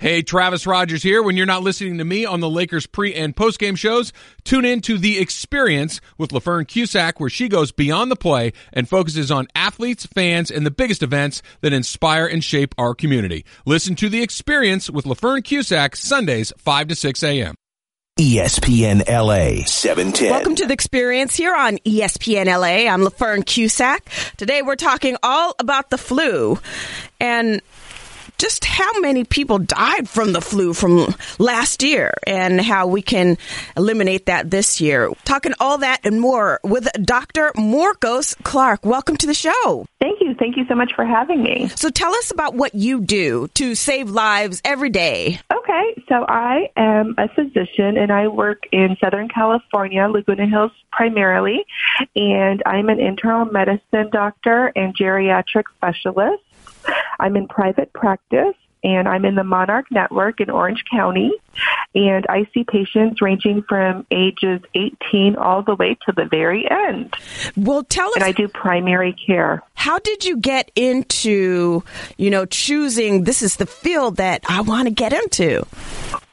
Hey, Travis Rogers here. When you're not listening to me on the Lakers pre and post game shows, tune in to The Experience with LaFern Cusack, where she goes beyond the play and focuses on athletes, fans, and the biggest events that inspire and shape our community. Listen to The Experience with LaFern Cusack, Sundays, 5 to 6 a.m. ESPN LA 710. Welcome to the experience here on ESPN LA. I'm LaFern Cusack. Today we're talking all about the flu and just how many people died from the flu from last year and how we can eliminate that this year. Talking all that and more with Dr. Morcos Clark. Welcome to the show. Thank you. Thank you so much for having me. So tell us about what you do to save lives every day. Okay, so I am a physician and I work in Southern California, Laguna Hills primarily, and I'm an internal medicine doctor and geriatric specialist. I'm in private practice and I'm in the Monarch Network in Orange County. And I see patients ranging from ages 18 all the way to the very end. Well, tell us. And I do primary care. How did you get into, you know, choosing this is the field that I want to get into?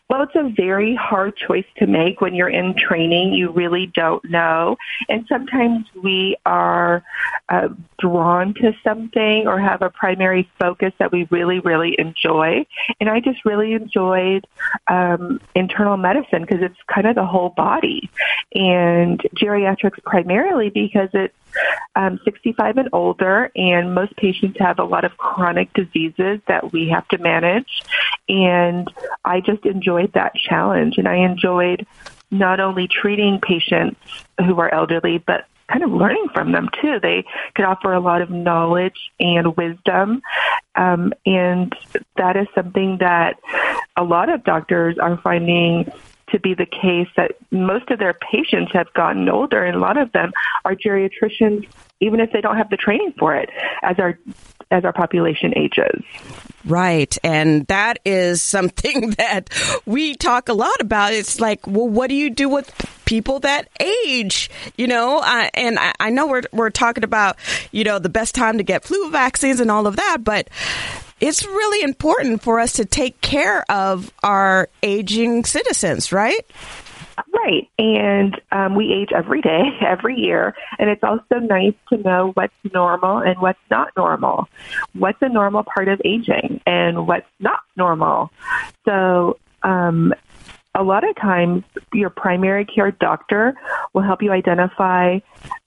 Well, it's a very hard choice to make when you're in training. You really don't know. And sometimes we are uh, drawn to something or have a primary focus that we really, really enjoy. And I just really enjoyed um, internal medicine because it's kind of the whole body. And geriatrics primarily because it's um, 65 and older, and most patients have a lot of chronic diseases that we have to manage. And I just enjoyed that challenge, and I enjoyed not only treating patients who are elderly, but kind of learning from them too. They could offer a lot of knowledge and wisdom, um, and that is something that a lot of doctors are finding to be the case that most of their patients have gotten older and a lot of them are geriatricians even if they don't have the training for it as our as our population ages. Right. And that is something that we talk a lot about. It's like, well, what do you do with people that age? You know, uh, and I, I know we're, we're talking about, you know, the best time to get flu vaccines and all of that, but it's really important for us to take care of our aging citizens, right? Right. And um, we age every day, every year. And it's also nice to know what's normal and what's not normal. What's a normal part of aging and what's not normal. So, um, a lot of times your primary care doctor will help you identify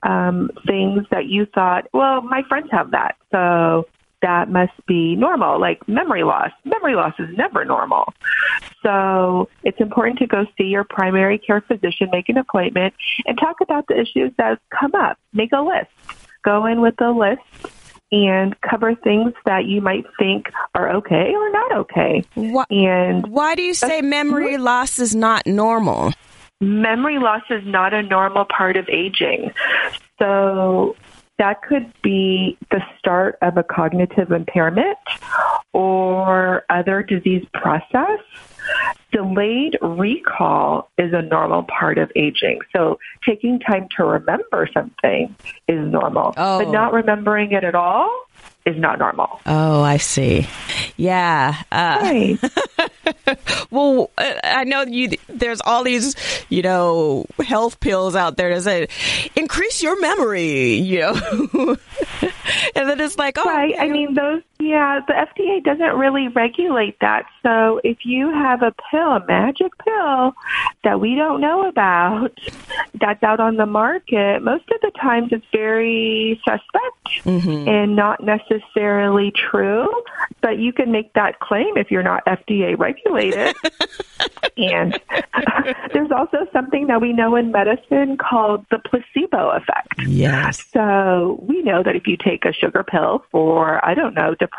um, things that you thought, well, my friends have that. So that must be normal, like memory loss. Memory loss is never normal. So it's important to go see your primary care physician, make an appointment, and talk about the issues that come up. Make a list. Go in with a list and cover things that you might think are okay or not okay. Why, and why do you say memory loss is not normal? Memory loss is not a normal part of aging. So that could be the start of a cognitive impairment or other disease process. Delayed recall is a normal part of aging. So taking time to remember something is normal, Oh. but not remembering it at all is not normal. Oh, I see. Yeah. Uh, Right. well, uh, I know you. There's all these, you know, health pills out there that say your memory. You know, and then it's like, oh, Right. I mean, those, yeah, the FDA doesn't really regulate that. So if you have a pill, a magic pill that we don't know about that's out on the market, most of the times it's very suspect mm-hmm. and not necessarily true. But you can make that claim if you're not FDA regulated. and there's also something that we know in medicine called the placebo effect. yes. So we know that if you take a sugar pill for, I don't know, depression,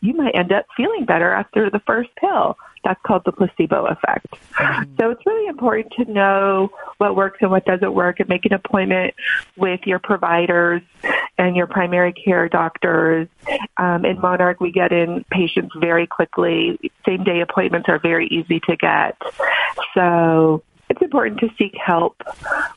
you might end up feeling better after the first pill. That's called the placebo effect. So it's really important to know what works and what doesn't work and make an appointment with your providers and your primary care doctors. Um, in Monarch, we get in patients very quickly. Same day appointments are very easy to get. So it's important to seek help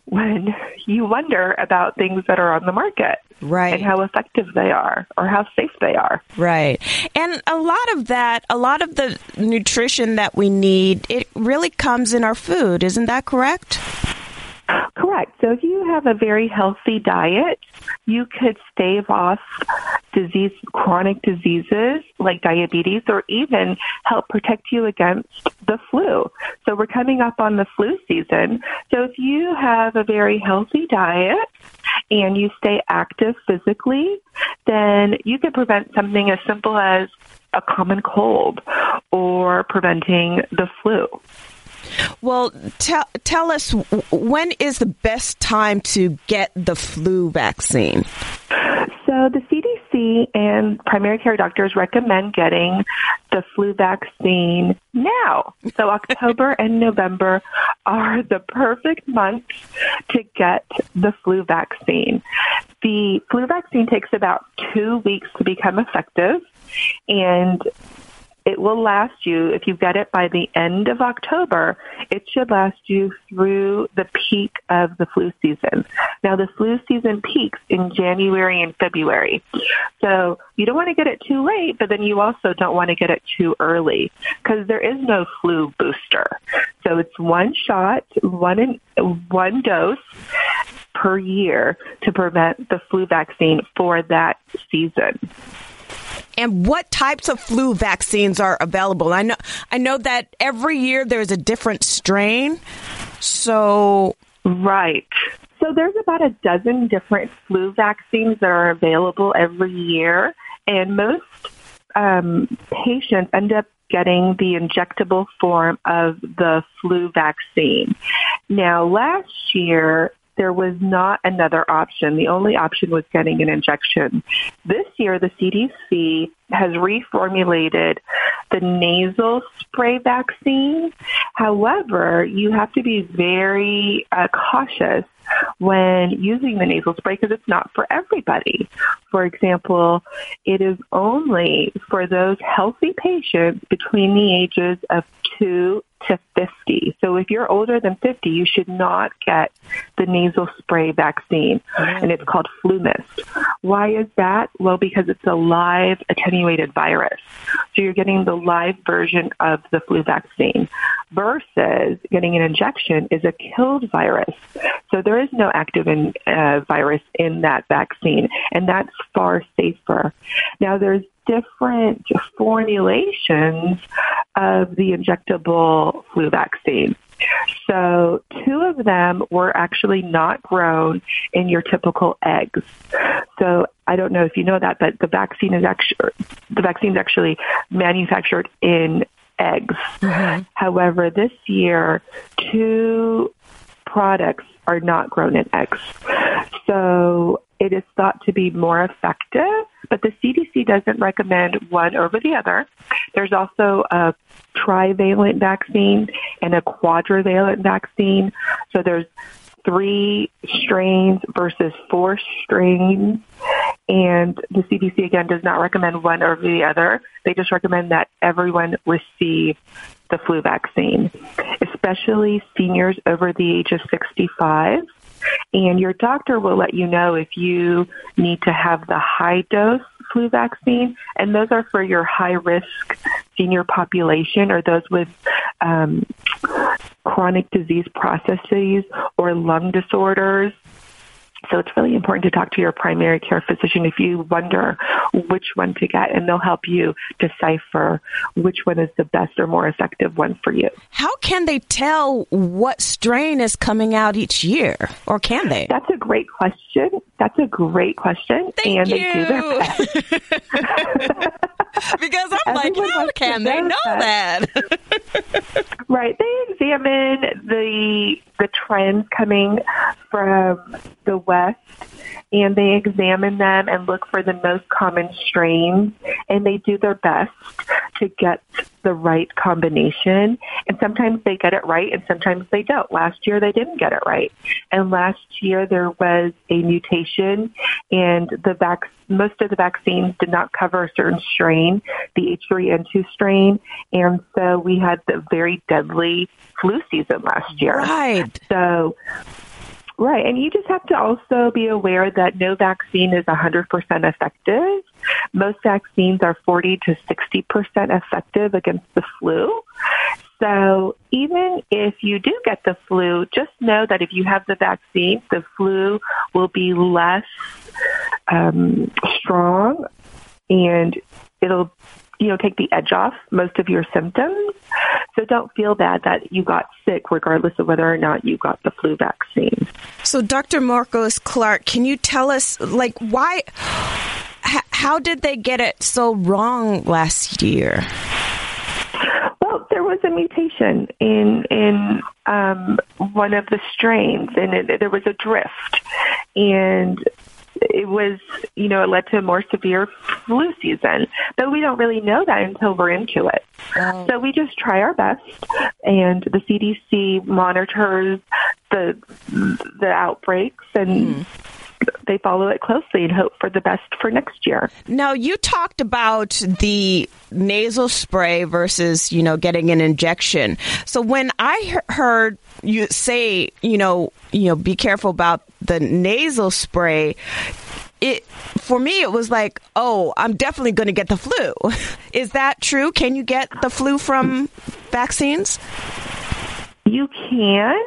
when you wonder about things that are on the market. Right. And how effective they are or how safe they are. Right. And a lot of that, a lot of the nutrition that we need, it really comes in our food. Isn't that correct? Correct. So if you have a very healthy diet, you could stave off disease, chronic diseases like diabetes, or even help protect you against the flu. So we're coming up on the flu season. So if you have a very healthy diet and you stay active physically, then you can prevent something as simple as a common cold or preventing the flu. Well, tell tell us when is the best time to get the flu vaccine? So the CDC and primary care doctors recommend getting the flu vaccine now. So October and November are the perfect months to get the flu vaccine. The flu vaccine takes about two weeks to become effective and it will last you, if you get it by the end of October, it should last you through the peak of the flu season. Now, the flu season peaks in January and February. So you don't want to get it too late, but then you also don't want to get it too early because there is no flu booster. So it's one shot, one, in, one dose per year to prevent the flu vaccine for that season and what types of flu vaccines are available? I know I know that every year there's a different strain. So right. So there's about a dozen different flu vaccines that are available every year, and most um, patients end up getting the injectable form of the flu vaccine. Now, last year, there was not another option. The only option was getting an injection. This year, the CDC has reformulated the nasal spray vaccine. However, you have to be very uh, cautious when using the nasal spray because it's not for everybody. For example, it is only for those healthy patients between the ages of 2 to 50. So if you're older than 50, you should not get the nasal spray vaccine, and it's called FluMist. Why is that? Well, because it's a live attenuated virus. So you're getting the live version of the flu vaccine versus getting an injection is a killed virus. So there is no active in, uh, virus in that vaccine, and that's far safer. Now there's different formulations of the injectable flu vaccine. So two of them were actually not grown in your typical eggs. So I don't know if you know that, but the vaccine is actually the vaccine is actually manufactured in eggs. Mm-hmm. However, this year two products are not grown in eggs. So it is thought to be more effective, but the CDC doesn't recommend one over the other. There's also a trivalent vaccine and a quadrivalent vaccine. So there's three strains versus four strains. And the CDC again does not recommend one over the other. They just recommend that everyone receive the flu vaccine, especially seniors over the age of 65 and your doctor will let you know if you need to have the high dose flu vaccine, and those are for your high risk senior population or those with um, chronic disease processes or lung disorders so it's really important to talk to your primary care physician if you wonder which one to get, and they'll help you decipher which one is the best or more effective one for you. How can they tell what strain is coming out each year, or can they? That's a great question. That's a great question, Thank and you. they do their best. because I'm like, how can they know that? right. They examine the the trends coming from the West and they examine them and look for the most common strains and they do their best to get the right combination. And sometimes they get it right and sometimes they don't. Last year they didn't get it right. And last year there was a mutation and the vac- most of the vaccines did not cover a certain strain, the H3N2 strain. And so we had the very deadly flu season last year. Right. So Right. And you just have to also be aware that no vaccine is 100% effective. Most vaccines are 40 to 60% effective against the flu. So even if you do get the flu, just know that if you have the vaccine, the flu will be less um, strong and it'll you know, take the edge off most of your symptoms. So don't feel bad that you got sick regardless of whether or not you got the flu vaccine. So Dr. Morcos Clark, can you tell us like why how did they get it so wrong last year? Well, there was a mutation in in um, one of the strains, and it, there was a drift, and it was, you know, it led to a more severe flu season. But we don't really know that until we're into it. Oh. So we just try our best, and the CDC monitors the the outbreaks and. Mm they follow it closely and hope for the best for next year. Now, you talked about the nasal spray versus, you know, getting an injection. So when I heard you say, you know, you know, be careful about the nasal spray, it for me it was like, oh, I'm definitely going to get the flu. Is that true? Can you get the flu from vaccines? You can,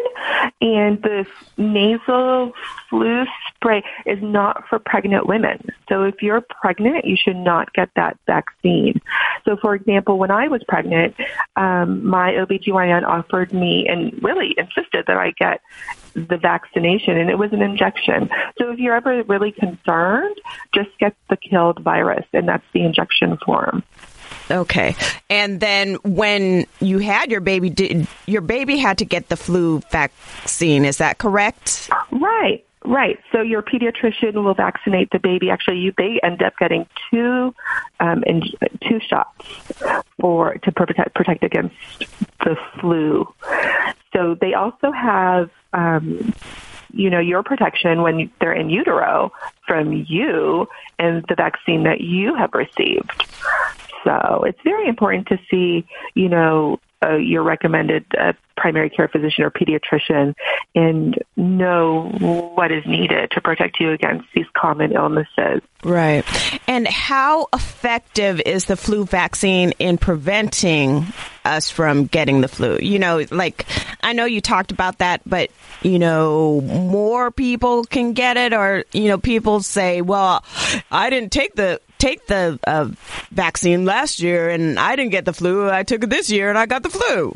and the nasal flu spray is not for pregnant women. So if you're pregnant, you should not get that vaccine. So for example, when I was pregnant, um, my OBGYN offered me and really insisted that I get the vaccination and it was an injection. So if you're ever really concerned, just get the killed virus and that's the injection form. Okay. And then when you had your baby, did, your baby had to get the flu vaccine. Is that correct? Right. Right. So your pediatrician will vaccinate the baby. Actually, you, they end up getting two um, in, two shots for to protect protect against the flu. So they also have. Um, you know, your protection when they're in utero from you and the vaccine that you have received. So it's very important to see, you know, uh, your recommended uh, primary care physician or pediatrician and know what is needed to protect you against these common illnesses. Right. And how effective is the flu vaccine in preventing us from getting the flu? You know, like I know you talked about that, but you know, more people can get it or you know, people say, "Well, I didn't take the take the uh, vaccine last year and I didn't get the flu. I took it this year and I got the flu.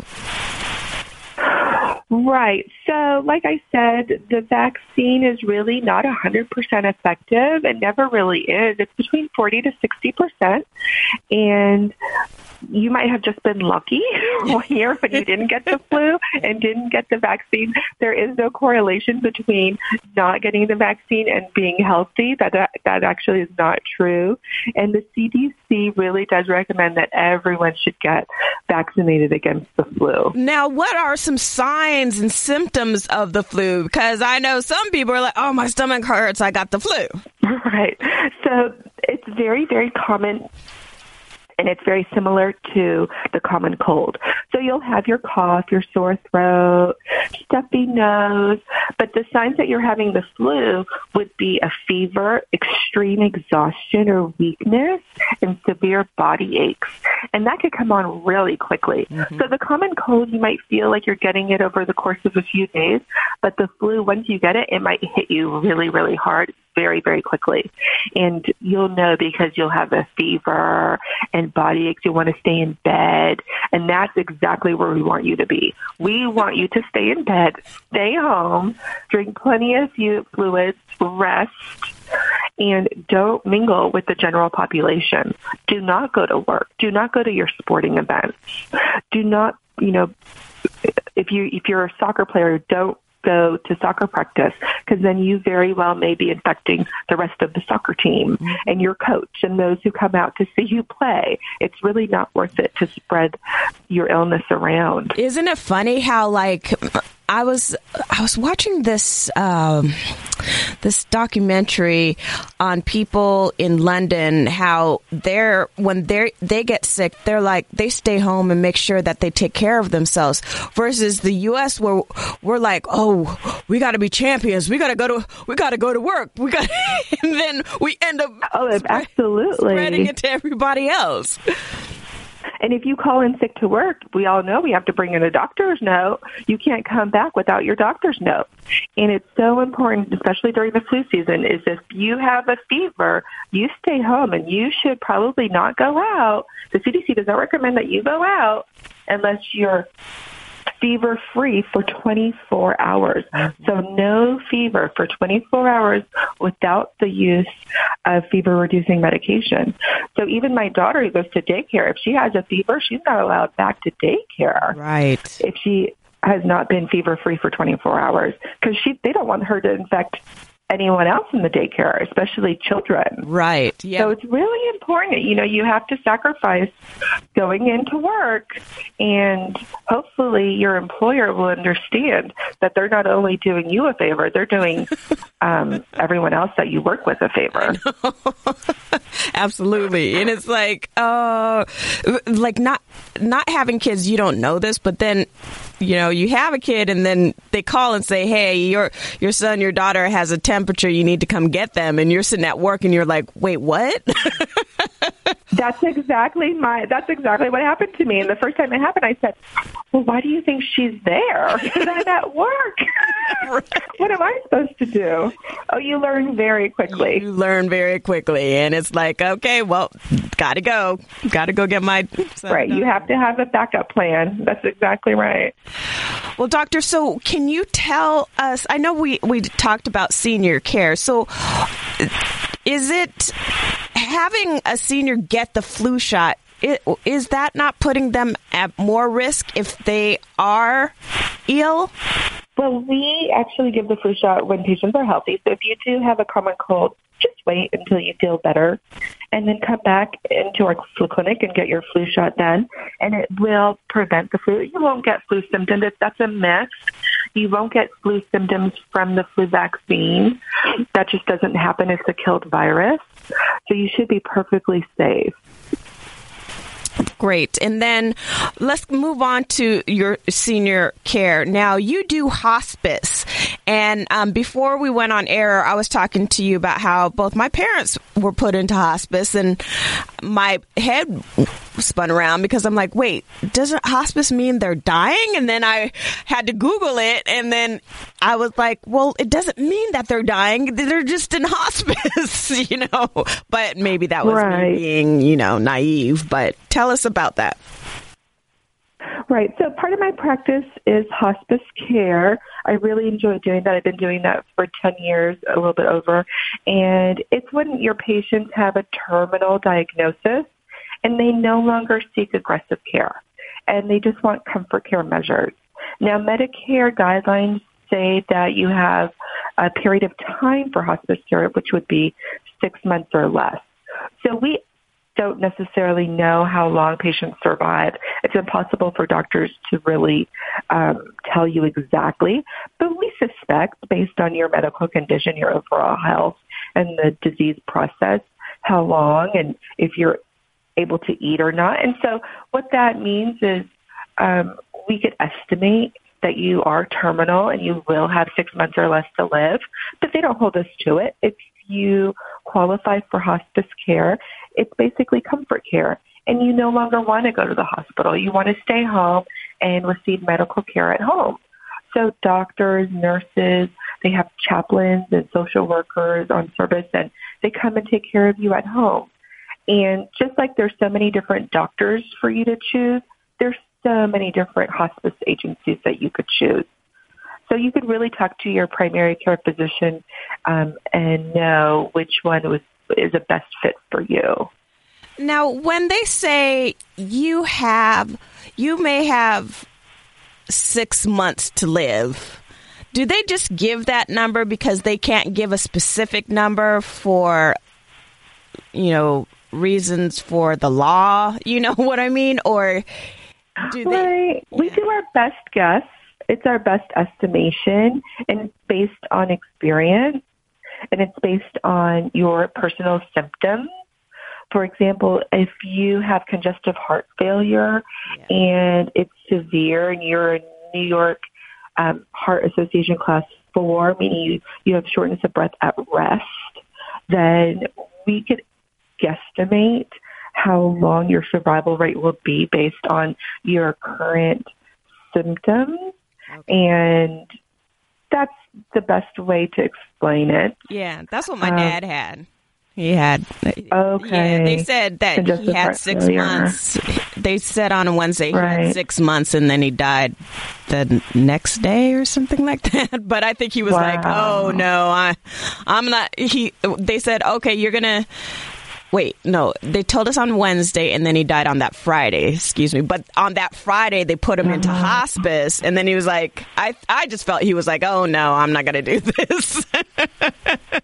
Right. So, like I said, the vaccine is really not 100% effective. It never really is. It's between 40 to 60%. And you might have just been lucky one year when you didn't get the flu and didn't get the vaccine. There is no correlation between not getting the vaccine and being healthy. That that actually is not true. And the CDC really does recommend that everyone should get vaccinated against the flu. Now, what are some signs and symptoms of the flu? Because I know some people are like, "Oh, my stomach hurts. I got the flu." Right. So it's very, very common and it's very similar to the common cold. So you'll have your cough, your sore throat, stuffy nose, but the signs that you're having the flu would be a fever, extreme exhaustion or weakness, and severe body aches. And that could come on really quickly. Mm-hmm. So the common cold, you might feel like you're getting it over the course of a few days, but the flu, once you get it, it might hit you really, really hard very, very quickly. And you'll know because you'll have a fever and body aches. You want to stay in bed. And that's exactly where we want you to be. We want you to stay in bed, stay home, drink plenty of fluids, rest, and don't mingle with the general population. Do not go to work. Do not go to your sporting events. Do not, you know, if you if you're a soccer player, don't go to soccer practice because then you very well may be infecting the rest of the soccer team mm-hmm. and your coach and those who come out to see you play. It's really not worth it to spread your illness around. Isn't it funny how like I was I was watching this um, this documentary on people in London how they're when they they get sick they're like they stay home and make sure that they take care of themselves versus the US where we're like oh we got to be champions. We got to go to we got to go to work. We got and then we end up oh absolutely. spreading it to everybody else. And if you call in sick to work, we all know we have to bring in a doctor's note. You can't come back without your doctor's note. And it's so important, especially during the flu season, is if you have a fever, you stay home and you should probably not go out. The CDC does not recommend that you go out unless you're fever free for 24 hours. So mm-hmm. no fever for 24 hours without the use of fever reducing medication. So even my daughter who goes to daycare, if she has a fever, she's not allowed back to daycare. Right. If she has not been fever free for 24 hours because she they don't want her to infect anyone else in the daycare, especially children. Right. Yeah. So it's really important. You know, you have to sacrifice going into work, and hopefully your employer will understand that they're not only doing you a favor, they're doing um, everyone else that you work with a favor. Absolutely. And it's like, uh, like not not having kids. You don't know this, but then you know you have a kid and then they call and say hey your your son your daughter has a temperature. You need to come get them. And you're sitting at work and you're like wait what? That's exactly my that's exactly what happened to me. And the first time it happened i said well why do you think she's there? Because i'm at work. What am i supposed to do? Oh you learn very quickly. You learn very quickly. And it's like okay well gotta go. Gotta go get my right. You have to have a backup plan. That's exactly right well, doctor, so can you tell us? I know we we talked about senior care. So, is it having a senior get the flu shot? Is that not putting them at more risk if they are ill? Well, we actually give the flu shot when patients are healthy. So if you do have a common cold, just wait until you feel better and then come back into our flu clinic and get your flu shot done. And it will prevent the flu. You won't get flu symptoms. That's a myth. You won't get flu symptoms from the flu vaccine. That just doesn't happen. It's a killed virus. So you should be perfectly safe. Great. And then let's move on to your senior care. Now, you do hospice. And um, before we went on air, I was talking to you about how both my parents were put into hospice, and my head spun around because I'm like, wait, doesn't hospice mean they're dying? And then I had to Google it, and then I was like, well, it doesn't mean that they're dying. They're just in hospice, you know? But maybe that was right. me being, you know, naive. But tell us about that. Right. So part of my practice is hospice care. I really enjoy doing that. I've been doing that for 10 years, a little bit over. And it's when your patients have a terminal diagnosis and they no longer seek aggressive care and they just want comfort care measures. Now, Medicare guidelines say that you have a period of time for hospice care, which would be six months or less. So we don't necessarily know how long patients survive. It's impossible for doctors to really um, tell you exactly, but we suspect, based on your medical condition, your overall health, and the disease process, how long, and if you're able to eat or not. And so, what that means is um, we could estimate that you are terminal and you will have six months or less to live, but they don't hold us to it. If you qualify for hospice care, it's basically comfort care. And you no longer want to go to the hospital. You want to stay home and receive medical care at home. So doctors, nurses, they have chaplains and social workers on service and they come and take care of you at home. And just like there's so many different doctors for you to choose, there's so many different hospice agencies that you could choose. So you could really talk to your primary care physician um, and know which one was is a best fit for you. Now, when they say you have, you may have six months to live, do they just give that number because they can't give a specific number for, you know, reasons for the law? You know what I mean? Or do they? Right. We do our best guess. It's our best estimation, and it's based on experience, and it's based on your personal symptoms. For example, if you have congestive heart failure and it's severe, and you're a New York um, Heart Association Class Four, meaning you, you have shortness of breath at rest, then we could guesstimate how long your survival rate will be based on your current symptoms. And that's the best way to explain it. Yeah, that's what my Um, dad had. He had. Okay. Yeah, they said that he had six failure. months. They said on a Wednesday he had Right. six months, and then he died the next day or something like that. But I think he was like, "Oh no, I, I'm not." He. They said, "Okay, you're gonna." Wait, no, they told us on Wednesday and then he died on that Friday, excuse me. But on that Friday they put him into Uh-huh. hospice and then he was like I I just felt he was like, "Oh no, I'm not going to do this."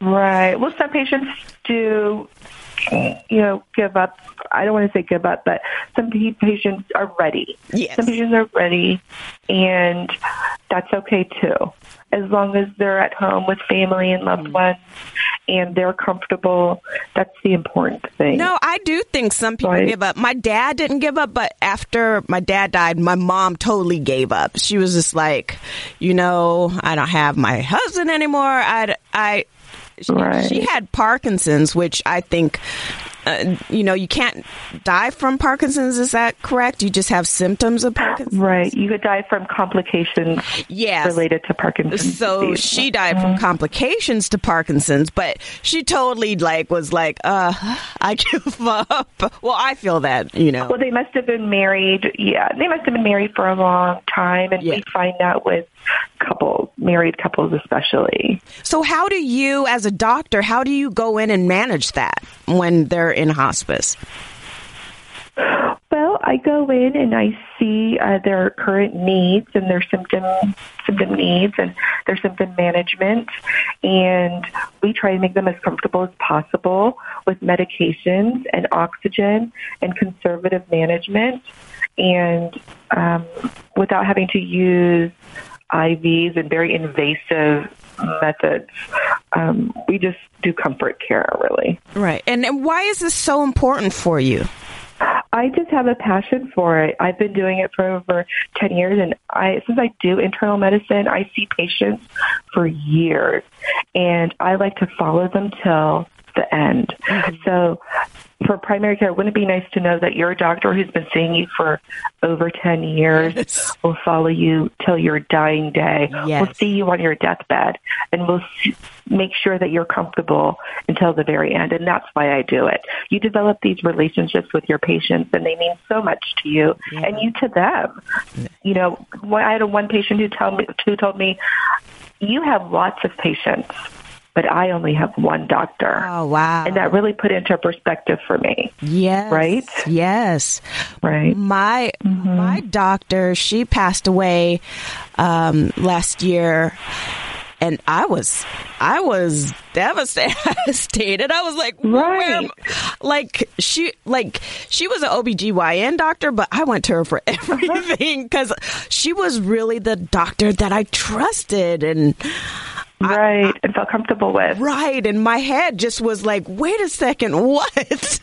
Right. Well, some patients do, you know, give up. I don't want to say give up, but some patients are ready. Yes. Some patients are ready, and that's okay too. As long as they're at home with family and loved mm. ones and they're comfortable, that's the important thing. No, I do think some people Right. give up. My dad didn't give up, but after my dad died, my mom totally gave up. She was just like, you know, I don't have my husband anymore. I, I, she, Right. she had Parkinson's, which I think, uh, you know, you can't die from Parkinson's. Is that correct? You just have symptoms of Parkinson's. Right. You could die from complications Yes. related to Parkinson's. So disease. she died from complications to Parkinson's, but she totally like was like, uh, I give up. Well, I feel that, you know. Well, they must have been married. Yeah, they must have been married for a long time, and Yeah. we find that with couples, married couples especially. So how do you, as a doctor, how do you go in and manage that when they're in hospice? Well, I go in and I see uh, their current needs and their symptom symptom needs and their symptom management, and we try to make them as comfortable as possible with medications and oxygen and conservative management, and um, without having to use IVs and very invasive methods. Um, we just do comfort care, really. Right. And, and why is this so important for you? I just have a passion for it. I've been doing it for over 10 years and I since I do internal medicine, I see patients for years and I like to follow them till the end. Mm-hmm. So for primary care, wouldn't it be nice to know that your doctor who's been seeing you for over 10 years Yes. will follow you till your dying day. Yes. We'll see you on your deathbed and we'll make sure that you're comfortable until the very end. And that's why I do it. You develop these relationships with your patients and they mean so much to you and you to them. You know, I had a one patient who told me, who told me, you have lots of patients, but I only have one doctor. Oh, wow. And that really put into perspective for me. yes. Right? Yes. Right. My my doctor, she passed away um, last year, and I was I was devastated. I was like, Right. like she like she was an OBGYN doctor, but I went to her for everything because she was really the doctor that I trusted and. Right. and felt comfortable with. Right, and my head just was like, "Wait a second, what?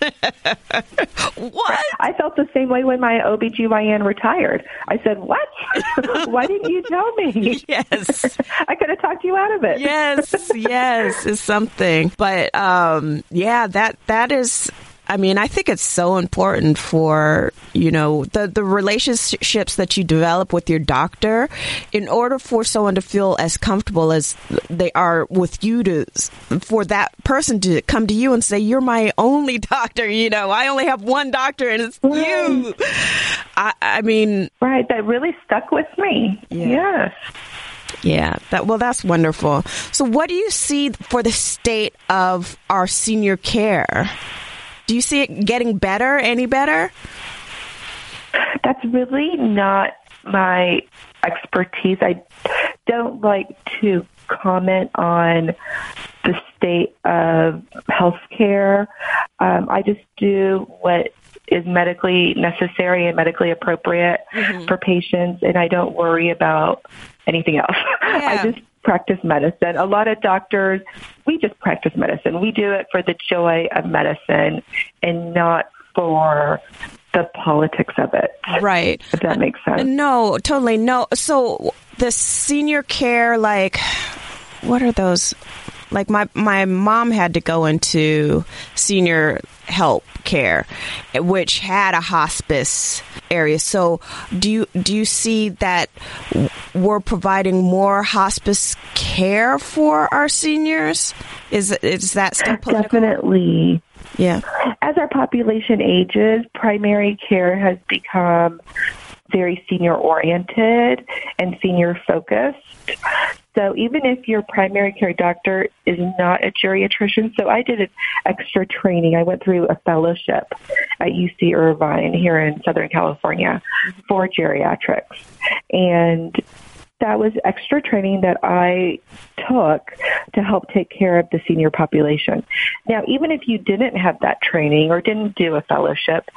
what?" I felt the same way when my OBGYN retired. I said, What? Why didn't you tell me? Yes. I could have talked you out of it. yes, yes, is something. But um, yeah, that that is. I mean, I think it's so important for you know the the relationships that you develop with your doctor, in order for someone to feel as comfortable as they are with you to for that person to come to you and say, "You're my only doctor." You know, I only have one doctor, and it's you. I, I mean, Right. That really stuck with me. Yeah. Yes. Yeah, that well that's wonderful. So what do you see for the state of our senior care? Do you see it getting better, any better? That's really not my expertise. I don't like to comment on the state of healthcare. Um, I just do what is medically necessary and medically appropriate Mm-hmm. for patients, and I don't worry about anything else. I just practice medicine. A lot of doctors, we just practice medicine. We do it for the joy of medicine and not for the politics of it. Right. If that makes sense. No, totally no. So the senior care, like, what are those? Like my my mom had to go into senior help care, which had a hospice area. So do you do you see that we're providing more hospice care for our seniors? Is is that still political? Definitely. Yeah. As our population ages, primary care has become very senior oriented and senior focused. So even if your primary care doctor is not a geriatrician, so I did an extra training. I went through a fellowship at UC Irvine here in Southern California for geriatrics. And that was extra training that I took to help take care of the senior population. Now, even if you didn't have that training or didn't do a fellowship,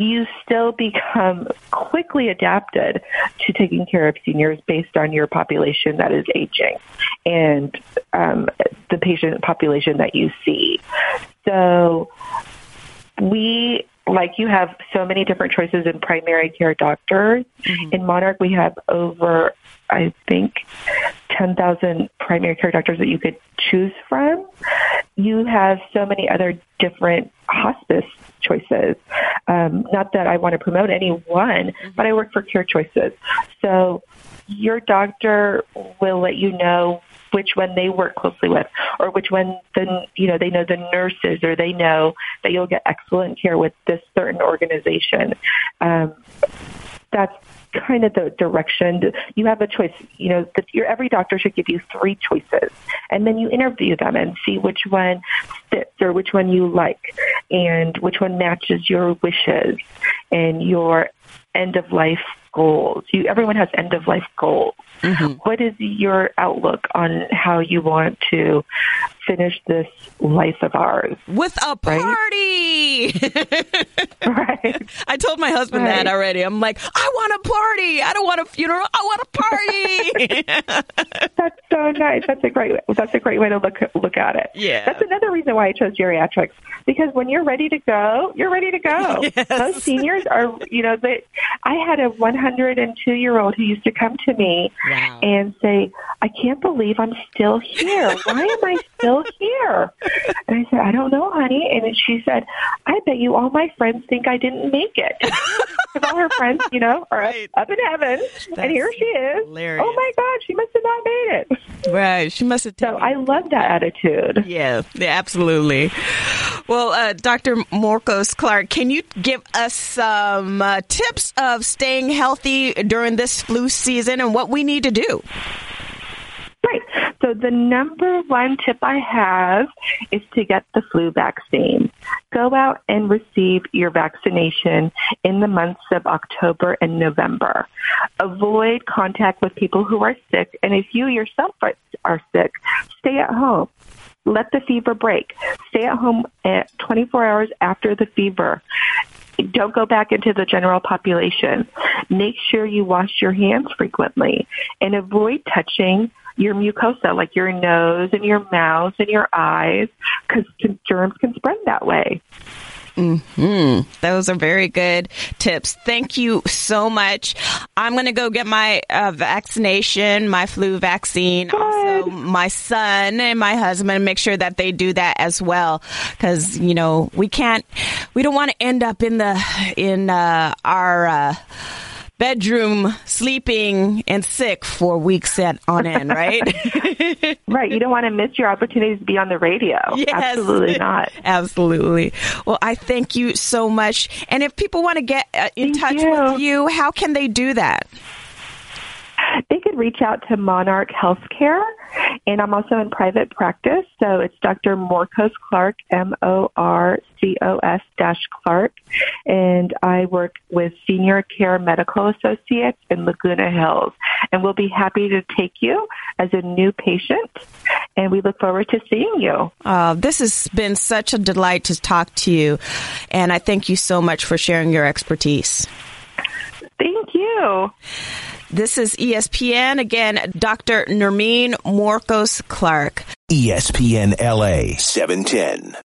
you still become quickly adapted to taking care of seniors based on your population that is aging and um, the patient population that you see. So we like you have so many different choices in primary care doctors. In Monarch, we have over, I think, 10,000 primary care doctors that you could choose from. You have so many other different hospice choices. Um, not that I want to promote any one, but I work for Care Choices. So your doctor will let you know which one they work closely with or which one the you know they know the nurses or they know that you'll get excellent care with this certain organization um, that's kind of the direction. You have a choice. You know that your every doctor should give you three choices and then you interview them and see which one fits or which one you like and which one matches your wishes and your end of life goals. You everyone has end of life goals. Mm-hmm. What is your outlook on how you want to finish this life of ours? With a Right? party. right I told my husband Right. that already. I'm like, I want a party. I don't want a funeral. I want a party. That's so nice. That's a great. That's a great way to look look at it. Yeah. That's another reason why I chose geriatrics because when you're ready to go, you're ready to go. Most seniors are. You know, they. I had a 102 year old who used to come to me Wow. and say, "I can't believe I'm still here. Why am I still here?" And I said, "I don't know, honey." And she said, "I bet you all my friends think I didn't make it." Because all her friends, you know, are Right. up in heaven, That's and here she is. hilarious. Oh my God, she must have not made it. right. She must have So I love that attitude. Yeah, yeah, absolutely. Well, uh, Dr. Morcos Clark, can you give us some uh, tips of staying healthy during this flu season and what we need to do? Right. So the number one tip I have is to get the flu vaccine. Go out and receive your vaccination in the months of October and November. Avoid contact with people who are sick. And if you yourself are, sick, stay at home. Let the fever break. Stay at home at 24 hours after the fever. Don't go back into the general population. Make sure you wash your hands frequently and avoid touching your mucosa, like your nose and your mouth and your eyes, because germs can spread that way. Hmm, those are very good tips. Thank you so much. I'm going to go get my uh, vaccination, my flu vaccine. Also, my son and my husband make sure that they do that as well, because you know we can't, we don't want to end up in the in uh, our. Uh, bedroom sleeping and sick for weeks at on end right Right. You don't want to miss your opportunities to be on the radio. Yes. Absolutely not. Absolutely. Well, I thank you so much. And if people want to get uh, in Thank touch you. with you, how can they do that? They could reach out to Monarch Healthcare, and I'm also in private practice. So it's Dr. Morcos Clark, M O R C-O-S-Clark, and I work with Senior Care Medical Associates in Laguna Hills. And we'll be happy to take you as a new patient, and we look forward to seeing you. Uh, this has been such a delight to talk to you, and I thank you so much for sharing your expertise. Thank you. This is ESPN. Again, Dr. Nermine Morcos Clark. ESPN LA 710.